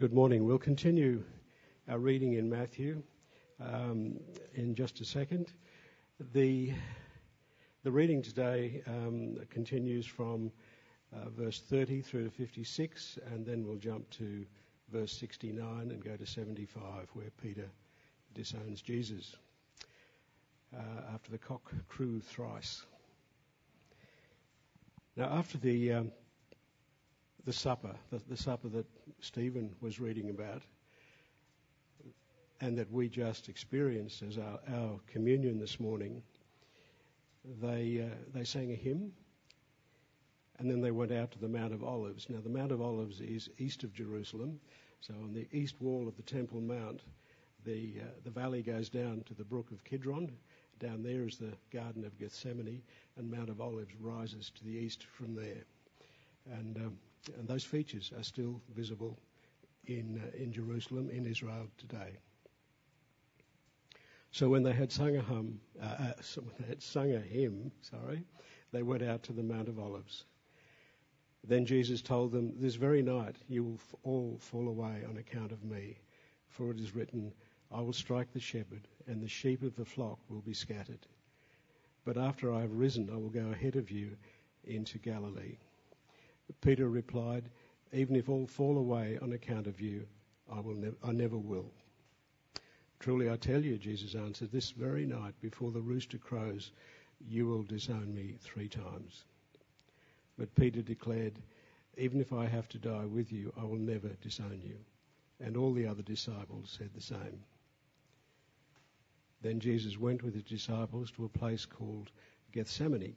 Good morning. We'll continue our reading in Matthew um, in just a second. The, the reading today um, continues from uh, verse 30 through to 56, and then we'll jump to verse 69 and go to 75, where Peter disowns Jesus uh, after the cock crew thrice. Now, after the um, the supper, the, the supper that Stephen was reading about, and that we just experienced as our, our communion this morning, they, uh, they sang a hymn and then they went out to the Mount of Olives. Now, the Mount of Olives is east of Jerusalem, so on the east wall of the Temple Mount, the, uh, the valley goes down to the brook of Kidron. Down there is the Garden of Gethsemane, and Mount of Olives rises to the east from there. And um, and those features are still visible in, uh, in Jerusalem, in Israel today. So when they had sung a hymn, uh, uh, so when they had sung a hymn, sorry, they went out to the Mount of Olives. Then Jesus told them, This very night you will all fall away on account of me, for it is written, I will strike the shepherd, and the sheep of the flock will be scattered. But after I have risen, I will go ahead of you into Galilee. Peter replied, Even if all fall away on account of you, I, will ne- I never will. Truly I tell you, Jesus answered, this very night before the rooster crows, you will disown me three times. But Peter declared, Even if I have to die with you, I will never disown you. And all the other disciples said the same. Then Jesus went with his disciples to a place called Gethsemane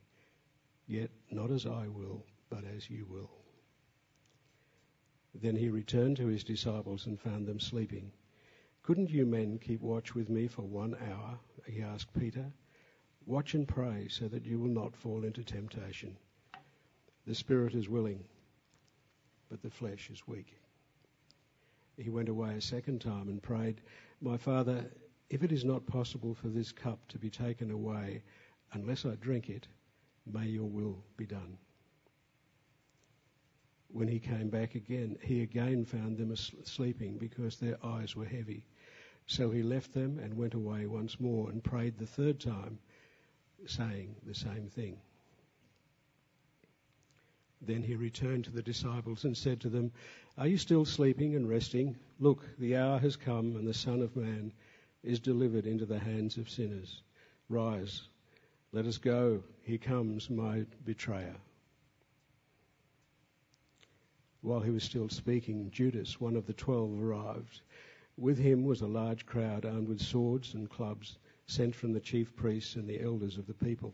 Yet not as I will, but as you will. Then he returned to his disciples and found them sleeping. Couldn't you men keep watch with me for one hour? He asked Peter. Watch and pray so that you will not fall into temptation. The spirit is willing, but the flesh is weak. He went away a second time and prayed, My Father, if it is not possible for this cup to be taken away unless I drink it, May your will be done. When he came back again, he again found them sleeping because their eyes were heavy. So he left them and went away once more and prayed the third time, saying the same thing. Then he returned to the disciples and said to them, Are you still sleeping and resting? Look, the hour has come, and the Son of Man is delivered into the hands of sinners. Rise, let us go. Here comes my betrayer. While he was still speaking, Judas, one of the twelve, arrived. With him was a large crowd armed with swords and clubs sent from the chief priests and the elders of the people.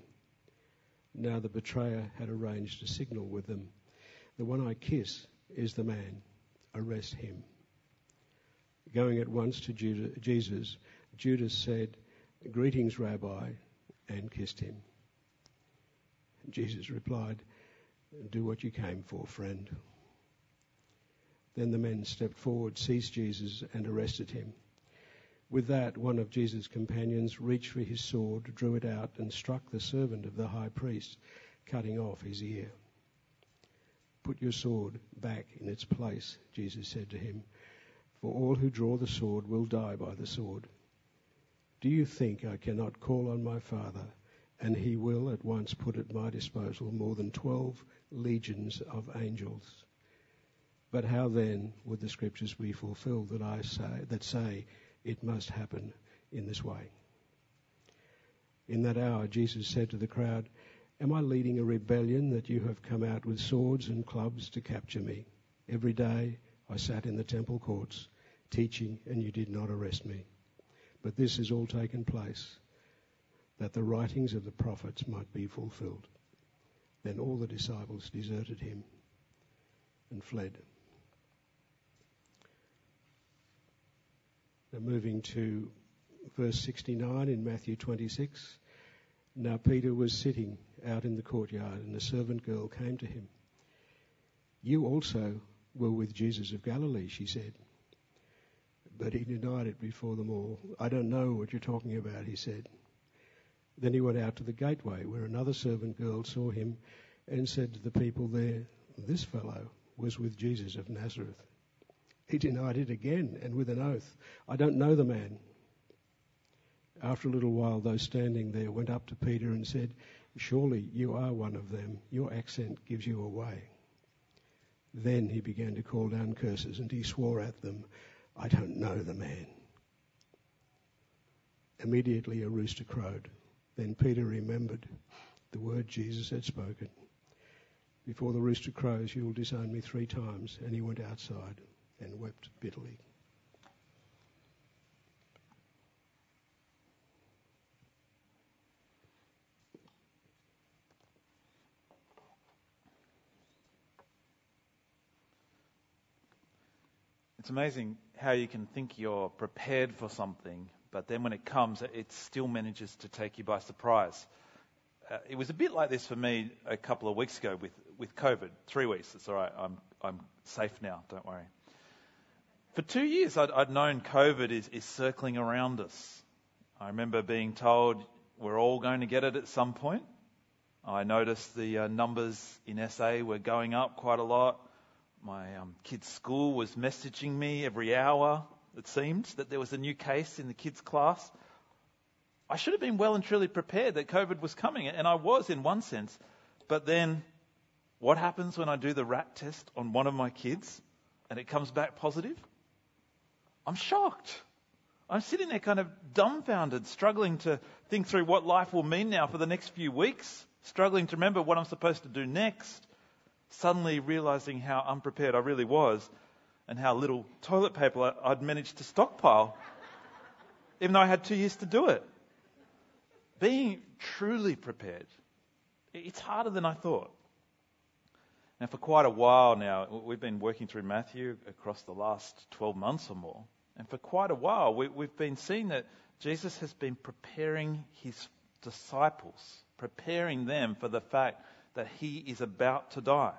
Now the betrayer had arranged a signal with them. The one I kiss is the man. Arrest him. Going at once to Jesus, Judas said, Greetings, Rabbi and kissed him. Jesus replied, Do what you came for, friend. Then the men stepped forward, seized Jesus, and arrested him. With that, one of Jesus' companions reached for his sword, drew it out, and struck the servant of the high priest, cutting off his ear. Put your sword back in its place, Jesus said to him, for all who draw the sword will die by the sword. Do you think I cannot call on my Father, and he will at once put at my disposal more than twelve legions of angels? But how then would the scriptures be fulfilled that I say that say it must happen in this way? In that hour Jesus said to the crowd, Am I leading a rebellion that you have come out with swords and clubs to capture me? Every day I sat in the temple courts teaching, and you did not arrest me. But this has all taken place that the writings of the prophets might be fulfilled. Then all the disciples deserted him and fled. Now, moving to verse 69 in Matthew 26. Now Peter was sitting out in the courtyard, and a servant girl came to him. You also were with Jesus of Galilee, she said. But he denied it before them all. I don't know what you're talking about, he said. Then he went out to the gateway, where another servant girl saw him and said to the people there, This fellow was with Jesus of Nazareth. He denied it again and with an oath, I don't know the man. After a little while, those standing there went up to Peter and said, Surely you are one of them. Your accent gives you away. Then he began to call down curses and he swore at them, I don't know the man. Immediately a rooster crowed. Then Peter remembered the word Jesus had spoken. Before the rooster crows, you will disown me three times. And he went outside and wept bitterly. It's amazing how you can think you're prepared for something, but then when it comes, it still manages to take you by surprise. Uh, it was a bit like this for me a couple of weeks ago with, with COVID. Three weeks, it's all right. I'm, I'm safe now, don't worry. For two years, I'd, I'd known COVID is, is circling around us. I remember being told we're all going to get it at some point. I noticed the uh, numbers in SA were going up quite a lot. My um, kids' school was messaging me every hour, it seemed, that there was a new case in the kids' class. I should have been well and truly prepared that COVID was coming, and I was in one sense. But then, what happens when I do the rat test on one of my kids and it comes back positive? I'm shocked. I'm sitting there kind of dumbfounded, struggling to think through what life will mean now for the next few weeks, struggling to remember what I'm supposed to do next, suddenly realizing how unprepared I really was and how little toilet paper I'd managed to stockpile, even though I had two years to do it. Being truly prepared, it's harder than I thought. Now, for quite a while now, we've been working through Matthew across the last 12 months or more. And for quite a while, we, have been seeing that Jesus has been preparing his disciples, preparing them for the fact that he is about to die.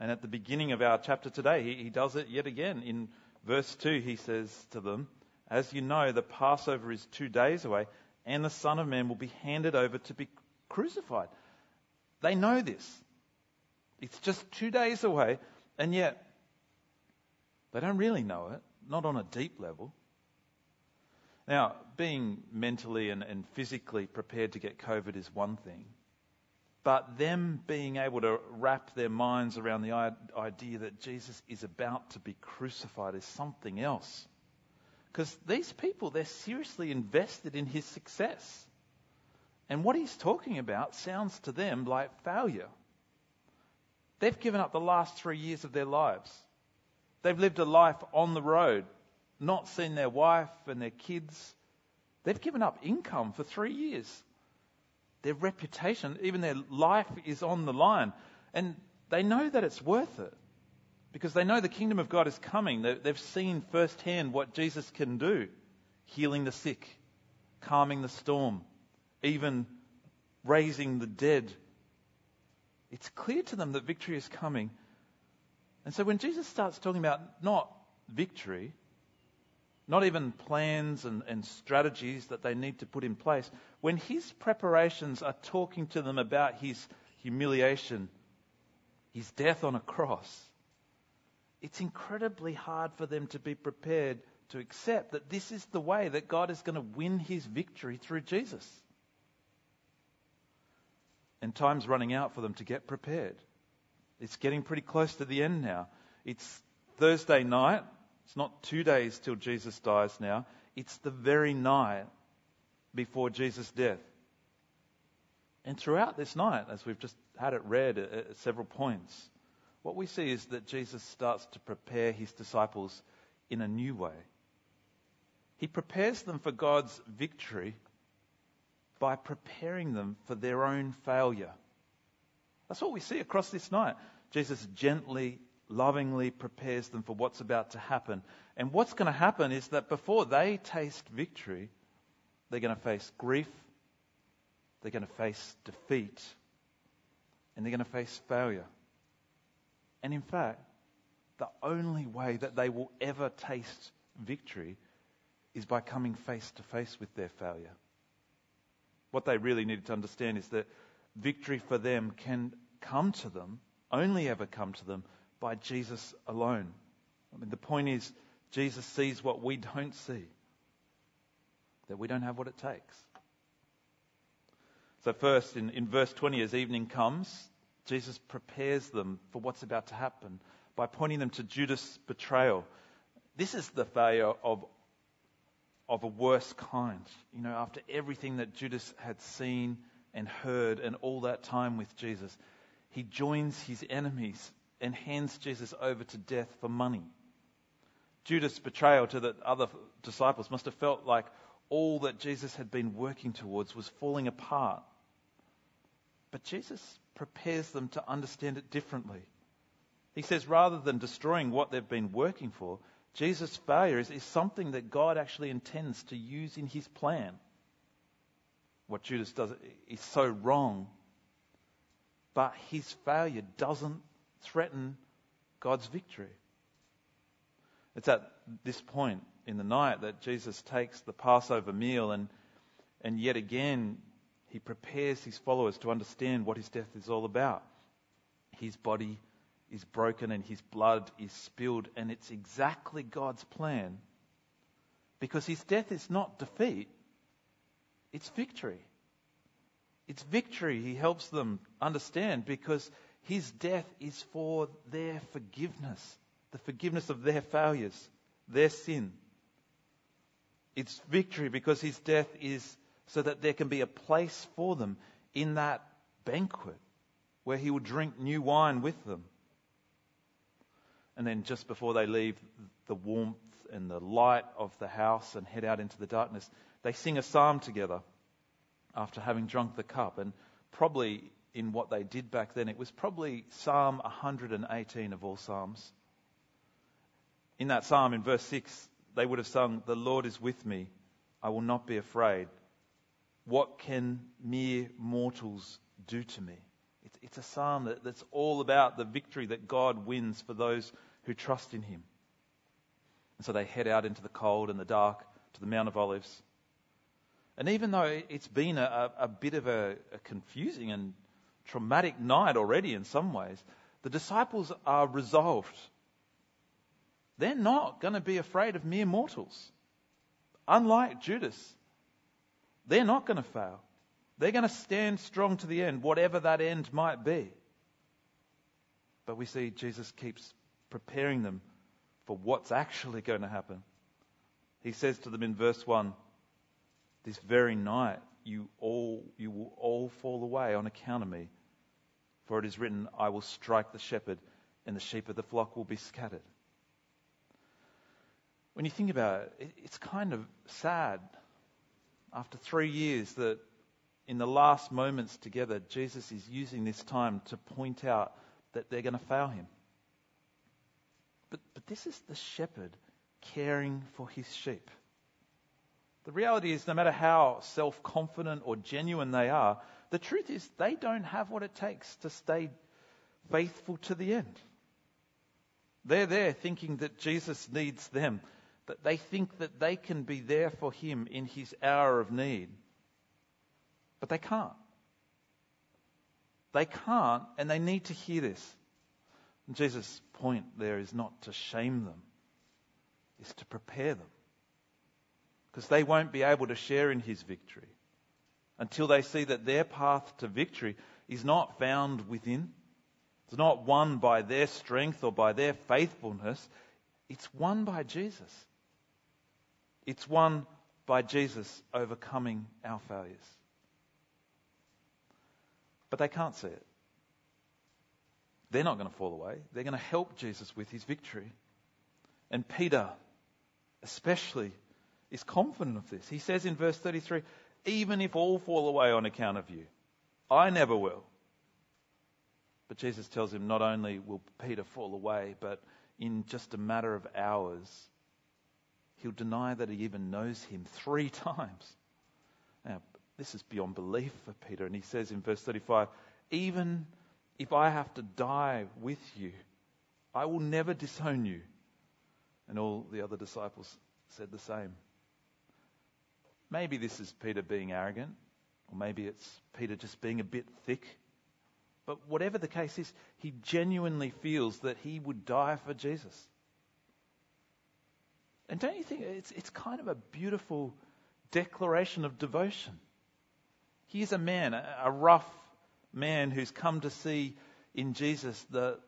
And at the beginning of our chapter today, he, he does it yet again. In verse 2, he says to them, As you know, the Passover is two days away, and the Son of Man will be handed over to be crucified. They know this. It's just two days away, and yet they don't really know it, not on a deep level. Now, being mentally and, and physically prepared to get COVID is one thing. But them being able to wrap their minds around the idea that Jesus is about to be crucified is something else. Because these people, they're seriously invested in his success. And what he's talking about sounds to them like failure. They've given up the last three years of their lives. They've lived a life on the road, not seen their wife and their kids. They've given up income for three years their reputation, even their life is on the line. And they know that it's worth it because they know the kingdom of God is coming. They've seen firsthand what Jesus can do healing the sick, calming the storm, even raising the dead. It's clear to them that victory is coming. And so when Jesus starts talking about not victory, not even plans and, and strategies that they need to put in place. When his preparations are talking to them about his humiliation, his death on a cross, it's incredibly hard for them to be prepared to accept that this is the way that God is going to win his victory through Jesus. And time's running out for them to get prepared. It's getting pretty close to the end now. It's Thursday night. It's not two days till Jesus dies now. It's the very night before Jesus' death. And throughout this night, as we've just had it read at, several points, what we see is that Jesus starts to prepare his disciples in a new way. He prepares them for God's victory by preparing them for their own failure. That's what we see across this night. Jesus gently lovingly prepares them for what's about to happen. And what's going to happen is that before they taste victory, they're going to face grief, they're going to face defeat, and they're going to face failure. And in fact, the only way that they will ever taste victory is by coming face to face with their failure. What they really needed to understand is that victory for them can come to them, only ever come to them, by Jesus alone. I mean, the point is, Jesus sees what we don't see, that we don't have what it takes. So, first, in, in verse 20, as evening comes, Jesus prepares them for what's about to happen by pointing them to Judas' betrayal. This is the failure of, of a worse kind. You know, after everything that Judas had seen and heard and all that time with Jesus, he joins his enemies and hands Jesus over to death for money. Judas' betrayal to the other disciples must have felt like all that Jesus had been working towards was falling apart. But Jesus prepares them to understand it differently. He says rather than destroying what they've been working for, Jesus' failure is, is something that God actually intends to use in his plan. What Judas does is so wrong, but his failure doesn't threaten God's victory. It's at this point in the night that Jesus takes the Passover meal and, and yet again he prepares his followers to understand what his death is all about. His body is broken and his blood is spilled, and it's exactly God's plan because his death is not defeat, it's victory. It's victory he helps them understand because his death is for their forgiveness, the forgiveness of their failures, their sin. It's victory because his death is so that there can be a place for them in that banquet where he will drink new wine with them. And then just before they leave the warmth and the light of the house and head out into the darkness, they sing a psalm together after having drunk the cup. And probably in what they did back then. It was probably Psalm 118 of all Psalms. In that psalm, in verse 6, they would have sung, The Lord is with me, I will not be afraid. What can mere mortals do to me? It's, it's a psalm that, that's all about the victory that God wins for those who trust in Him. And so they head out into the cold and the dark to the Mount of Olives. And even though it's been a, a bit of a, a confusing and traumatic night already in some ways, the disciples are resolved. They're not going to be afraid of mere mortals. Unlike Judas, they're not going to fail. They're going to stand strong to the end, whatever that end might be. But we see Jesus keeps preparing them for what's actually going to happen. He says to them in verse 1 This very night you all you will all fall away on account of me. For it is written, I will strike the shepherd, and the sheep of the flock will be scattered. When you think about it, it's kind of sad after three years that in the last moments together, Jesus is using this time to point out that they're going to fail him. But, but this is the shepherd caring for his sheep. The reality is, no matter how self confident or genuine they are, the truth is they don't have what it takes to stay faithful to the end. They're there thinking that Jesus needs them, that they think that they can be there for him in his hour of need. But they can't. They can't, and they need to hear this. And Jesus' point there is not to shame them, is to prepare them because they won't be able to share in his victory until they see that their path to victory is not found within. It's not won by their strength or by their faithfulness. It's won by Jesus. It's won by Jesus overcoming our failures. But they can't see it. They're not going to fall away. They're going to help Jesus with his victory. And Peter, especially, is confident of this. He says in verse 33 Even if all fall away on account of you, I never will. But Jesus tells him not only will Peter fall away, but in just a matter of hours, he'll deny that he even knows him three times. Now, this is beyond belief for Peter. And he says in verse 35 Even if I have to die with you, I will never disown you. And all the other disciples said the same. Maybe this is Peter being arrogant, or maybe it's Peter just being a bit thick. But whatever the case is, he genuinely feels that he would die for Jesus. And don't you think it's, it's kind of a beautiful declaration of devotion? Here's a man, a, a rough man who's come to see in Jesus the,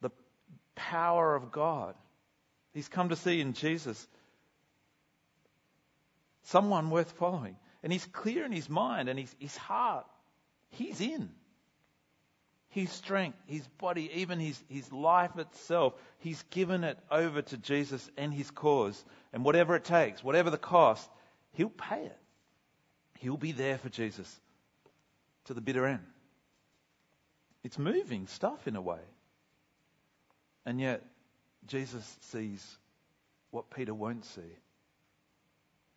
the power of God. He's come to see in Jesus someone worth following. And he's clear in his mind and his, his heart. He's in. His strength, his body, even his, his life itself, he's given it over to Jesus and his cause. And whatever it takes, whatever the cost, he'll pay it. He'll be there for Jesus to the bitter end. It's moving stuff in a way. And yet, Jesus sees what Peter won't see.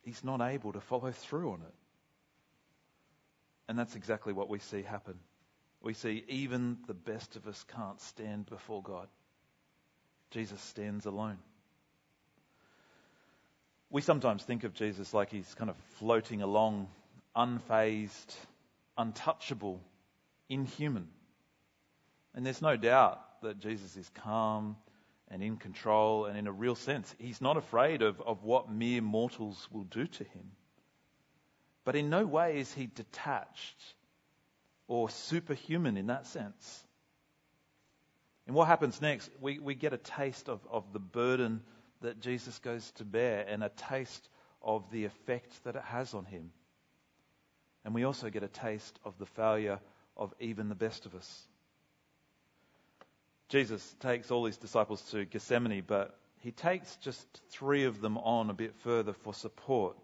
He's not able to follow through on it. And that's exactly what we see happen. We see even the best of us can't stand before God. Jesus stands alone. We sometimes think of Jesus like he's kind of floating along, unfazed, untouchable, inhuman. And there's no doubt that Jesus is calm and in control, and in a real sense, he's not afraid of, of what mere mortals will do to him. But in no way is he detached or superhuman in that sense. And what happens next? We, we get a taste of, of the burden that Jesus goes to bear and a taste of the effect that it has on him. And we also get a taste of the failure of even the best of us. Jesus takes all his disciples to Gethsemane, but he takes just three of them on a bit further for support.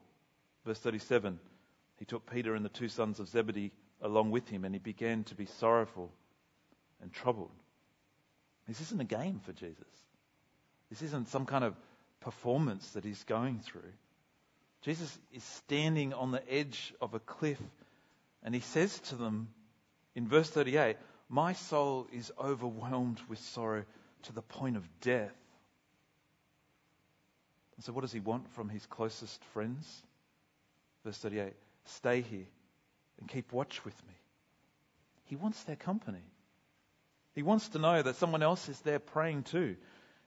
Verse 37 He took Peter and the two sons of Zebedee along with him, and he began to be sorrowful and troubled. This isn't a game for Jesus. This isn't some kind of performance that he's going through. Jesus is standing on the edge of a cliff, and he says to them in verse 38 My soul is overwhelmed with sorrow to the point of death. And so, what does he want from his closest friends? Verse 38 Stay here and keep watch with me. He wants their company. He wants to know that someone else is there praying too.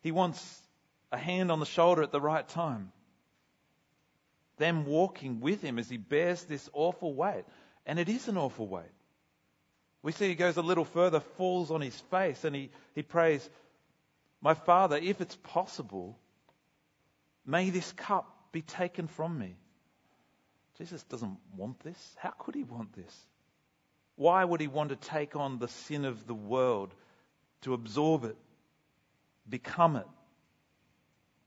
He wants a hand on the shoulder at the right time. Them walking with him as he bears this awful weight. And it is an awful weight. We see he goes a little further, falls on his face, and he, he prays, My Father, if it's possible, may this cup be taken from me. Jesus doesn't want this. How could he want this? Why would he want to take on the sin of the world, to absorb it, become it?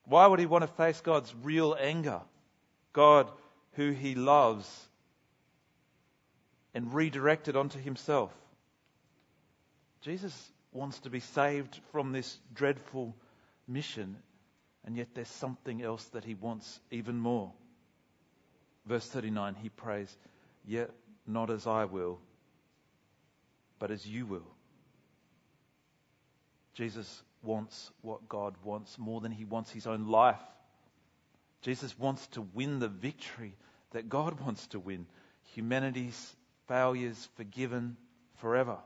Why would he want to face God's real anger? God who he loves and redirect it onto himself. Jesus wants to be saved from this dreadful mission, and yet there's something else that he wants even more. Verse 39, he prays, Yet not as I will, but as you will. Jesus wants what God wants more than he wants his own life. Jesus wants to win the victory that God wants to win humanity's failures forgiven forever.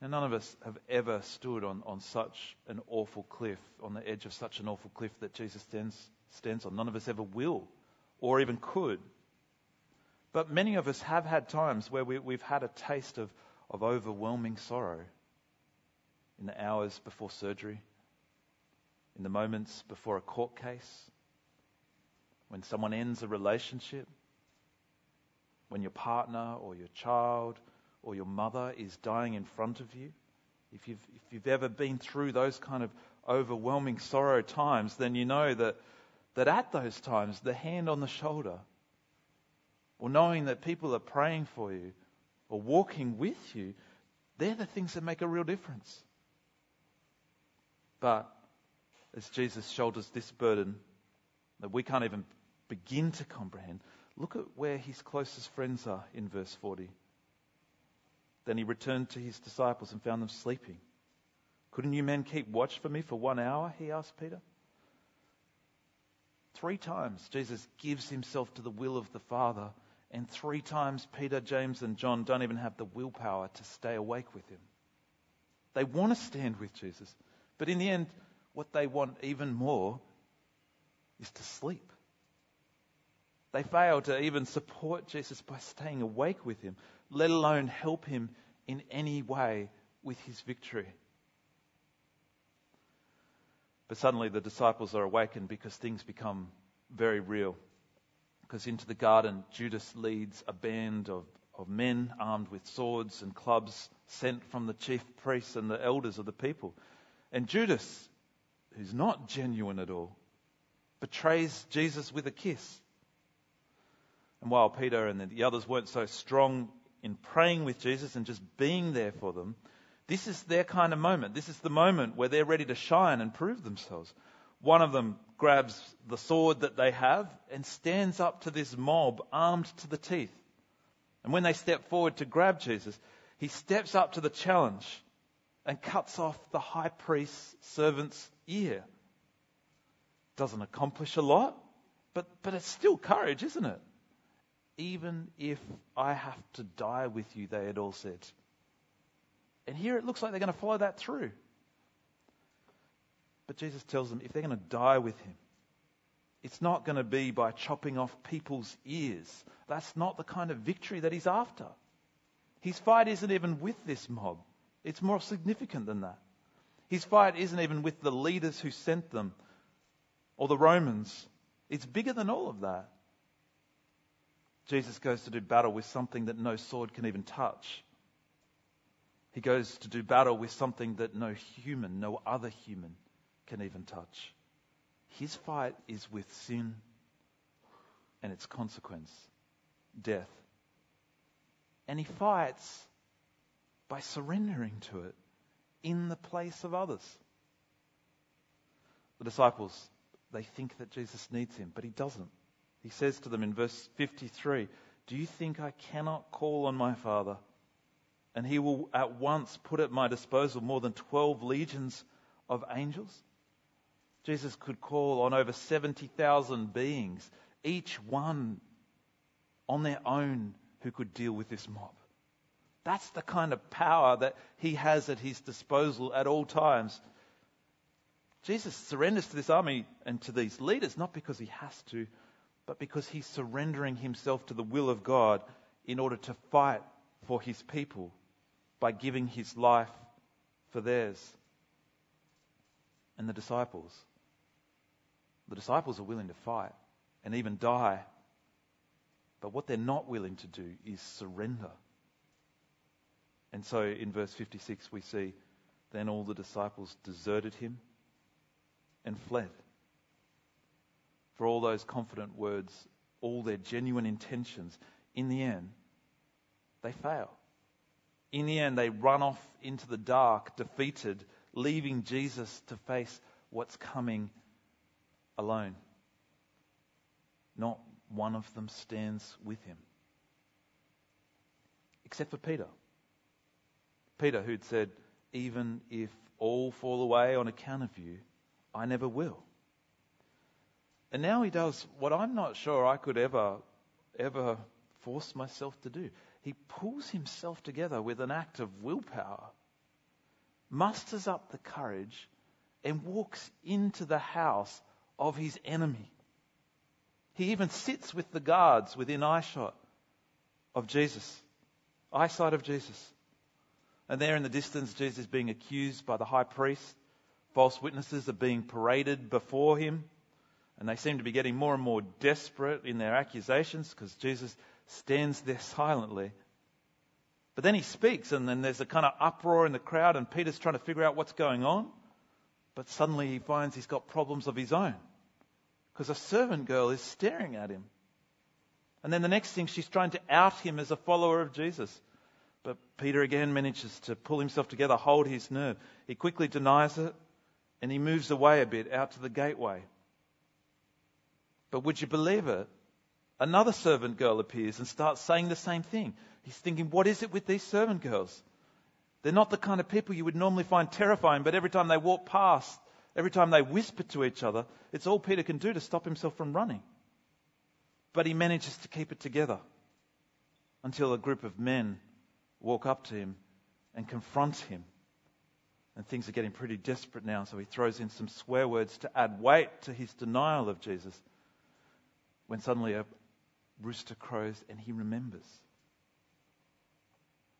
And none of us have ever stood on, on such an awful cliff, on the edge of such an awful cliff that Jesus stands, stands on. None of us ever will or even could. But many of us have had times where we, have had a taste of, of overwhelming sorrow in the hours before surgery, in the moments before a court case, when someone ends a relationship, when your partner or your child or your mother is dying in front of you. If you've, if you've ever been through those kind of overwhelming sorrow times, then you know that that at those times, the hand on the shoulder, or knowing that people are praying for you, or walking with you, They're the things that make a real difference. But as Jesus shoulders this burden that we can't even begin to comprehend, look at where his closest friends are in verse 40. Then he returned to his disciples and found them sleeping. Couldn't you men keep watch for me for one hour? He asked Peter. Three times Jesus gives himself to the will of the Father, and three times Peter, James, and John don't even have the willpower to stay awake with him. They want to stand with Jesus, but in the end, what they want even more is to sleep. They fail to even support Jesus by staying awake with him, let alone help him in any way with his victory. But suddenly the disciples are awakened because things become very real. Because into the garden, Judas leads a band of, of men armed with swords and clubs sent from the chief priests and the elders of the people. And Judas, who's not genuine at all, betrays Jesus with a kiss. And while Peter and the others weren't so strong in praying with Jesus and just being there for them, this is their kind of moment. This is the moment where they're ready to shine and prove themselves. One of them grabs the sword that they have and stands up to this mob armed to the teeth. And when they step forward to grab Jesus, he steps up to the challenge and cuts off the high priest's servant's ear. Doesn't accomplish a lot, but, but it's still courage, isn't it? Even if I have to die with you, they had all said. And here it looks like they're going to follow that through. But Jesus tells them if they're going to die with him, it's not going to be by chopping off people's ears. That's not the kind of victory that he's after. His fight isn't even with this mob, it's more significant than that. His fight isn't even with the leaders who sent them or the Romans. It's bigger than all of that. Jesus goes to do battle with something that no sword can even touch. He goes to do battle with something that no human, no other human can even touch. His fight is with sin and its consequence, death. And he fights by surrendering to it in the place of others. The disciples, they think that Jesus needs him, but he doesn't. He says to them in verse 53 Do you think I cannot call on my Father? And he will at once put at my disposal more than 12 legions of angels. Jesus could call on over 70,000 beings, each one on their own who could deal with this mob. That's the kind of power that he has at his disposal at all times. Jesus surrenders to this army and to these leaders not because he has to, but because he's surrendering himself to the will of God in order to fight for his people by giving his life for theirs. And the disciples. The disciples are willing to fight and even die. But what they're not willing to do is surrender. And so in verse 56, we see then all the disciples deserted him and fled. For all those confident words, all their genuine intentions, in the end, they fail. In the end, they run off into the dark, defeated, leaving Jesus to face what's coming alone. Not one of them stands with him. Except for Peter. Peter, who'd said, Even if all fall away on account of you, I never will. And now he does what I'm not sure I could ever, ever force myself to do he pulls himself together with an act of willpower, musters up the courage, and walks into the house of his enemy. He even sits with the guards within eyeshot of Jesus, eyesight of Jesus. And there in the distance, Jesus is being accused by the high priest. False witnesses are being paraded before him. And they seem to be getting more and more desperate in their accusations because Jesus stands there silently. But then he speaks, and then there's a kind of uproar in the crowd, and Peter's trying to figure out what's going on. But suddenly he finds he's got problems of his own because a servant girl is staring at him. And then the next thing, she's trying to out him as a follower of Jesus. But Peter again manages to pull himself together, hold his nerve. He quickly denies it, and he moves away a bit out to the gateway. But would you believe it? Another servant girl appears and starts saying the same thing. He's thinking, what is it with these servant girls? They're not the kind of people you would normally find terrifying, but every time they walk past, every time they whisper to each other, it's all Peter can do to stop himself from running. But he manages to keep it together until a group of men walk up to him and confront him. And things are getting pretty desperate now, so he throws in some swear words to add weight to his denial of Jesus. When suddenly a rooster crows and he remembers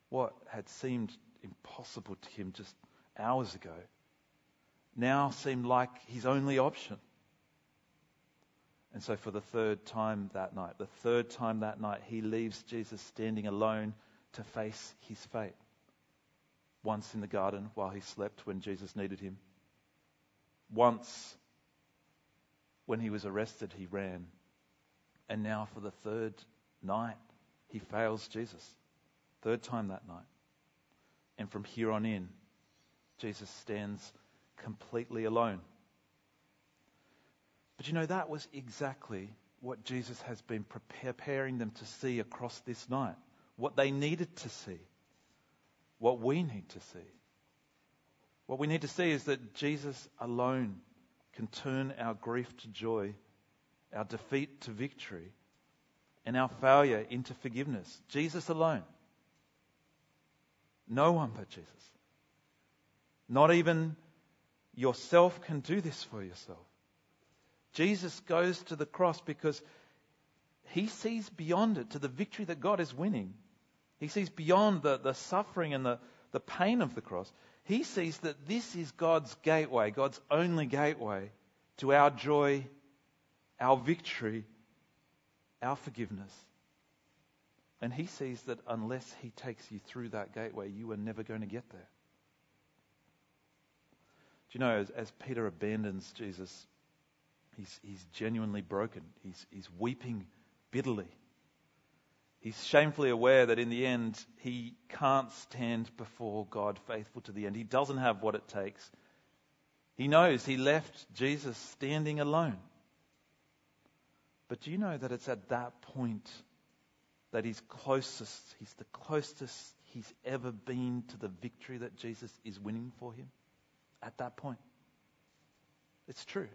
what had seemed impossible to him just hours ago now seemed like his only option. And so, for the third time that night, the third time that night, he leaves Jesus standing alone to face his fate. Once in the garden while he slept when Jesus needed him. Once when he was arrested, he ran. And now, for the third night, he fails Jesus. Third time that night. And from here on in, Jesus stands completely alone. But you know, that was exactly what Jesus has been preparing them to see across this night. What they needed to see. What we need to see. What we need to see is that Jesus alone can turn our grief to joy, our defeat to victory, and our failure into forgiveness. Jesus alone. No one but Jesus. Not even yourself can do this for yourself. Jesus goes to the cross because he sees beyond it to the victory that God is winning. He sees beyond the, the suffering and the, the pain of the cross. He sees that this is God's gateway, God's only gateway to our joy, our victory, our forgiveness. And he sees that unless he takes you through that gateway, you are never going to get there. Do you know, as, as Peter abandons Jesus, he's, he's genuinely broken. He's, he's weeping bitterly. He's shamefully aware that in the end, he can't stand before God faithful to the end. He doesn't have what it takes. He knows he left Jesus standing alone. But do you know that it's at that point that he's closest, he's the closest he's ever been to the victory that Jesus is winning for him? at that point. It's true.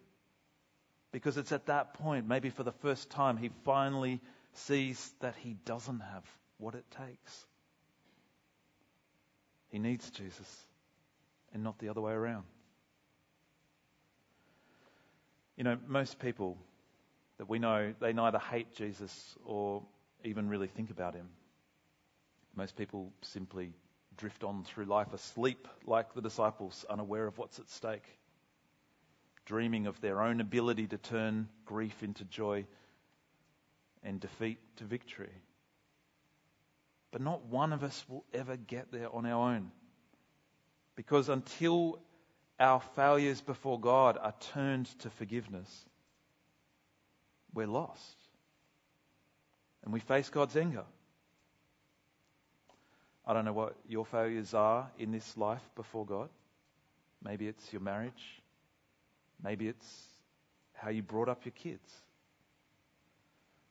Because it's at that point, maybe for the first time, he finally sees that he doesn't have what it takes. He needs Jesus and not the other way around. You know, most people that we know, they neither hate Jesus or even really think about him. Most people simply drift on through life asleep like the disciples, unaware of what's at stake, dreaming of their own ability to turn grief into joy and defeat to victory. But not one of us will ever get there on our own. Because until our failures before God are turned to forgiveness, we're lost. And we face God's anger. I don't know what your failures are in this life before God. Maybe it's your marriage. Maybe it's how you brought up your kids.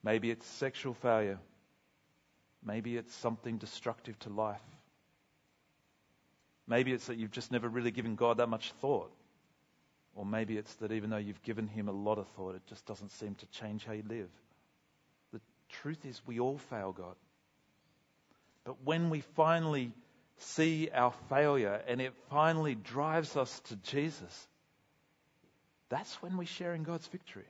Maybe it's sexual failure. Maybe it's something destructive to life. Maybe it's that you've just never really given God that much thought. Or maybe it's that even though you've given Him a lot of thought, it just doesn't seem to change how you live. The truth is, we all fail God. But when we finally see our failure and it finally drives us to Jesus, that's when we share in God's victory.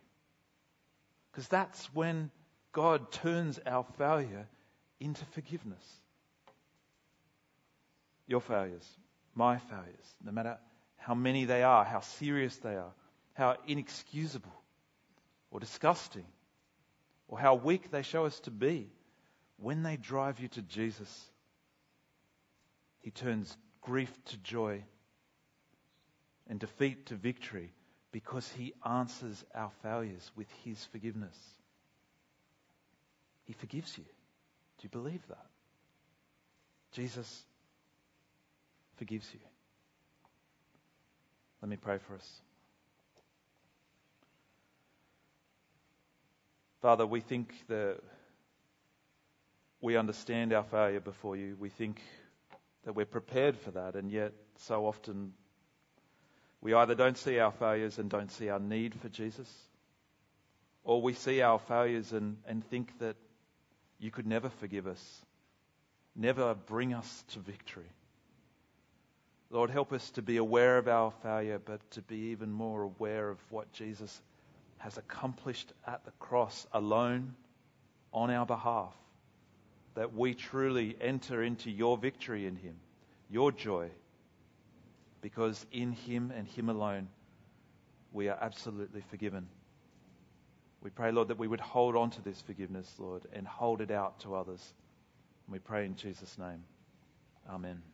Because that's when God turns our failure into forgiveness. Your failures, my failures, no matter how many they are, how serious they are, how inexcusable or disgusting, or how weak they show us to be, when they drive you to Jesus, He turns grief to joy and defeat to victory because He answers our failures with His forgiveness. He forgives you. Do you believe that? Jesus forgives you. Let me pray for us. Father, we think that we understand our failure before you. We think that we're prepared for that, and yet so often we either don't see our failures and don't see our need for Jesus, or we see our failures and, and think that you could never forgive us, never bring us to victory. Lord, help us to be aware of our failure, but to be even more aware of what Jesus has accomplished at the cross alone on our behalf. That we truly enter into your victory in Him, your joy, because in Him and Him alone we are absolutely forgiven. We pray, Lord, that we would hold on to this forgiveness, Lord, and hold it out to others. And we pray in Jesus' name. Amen.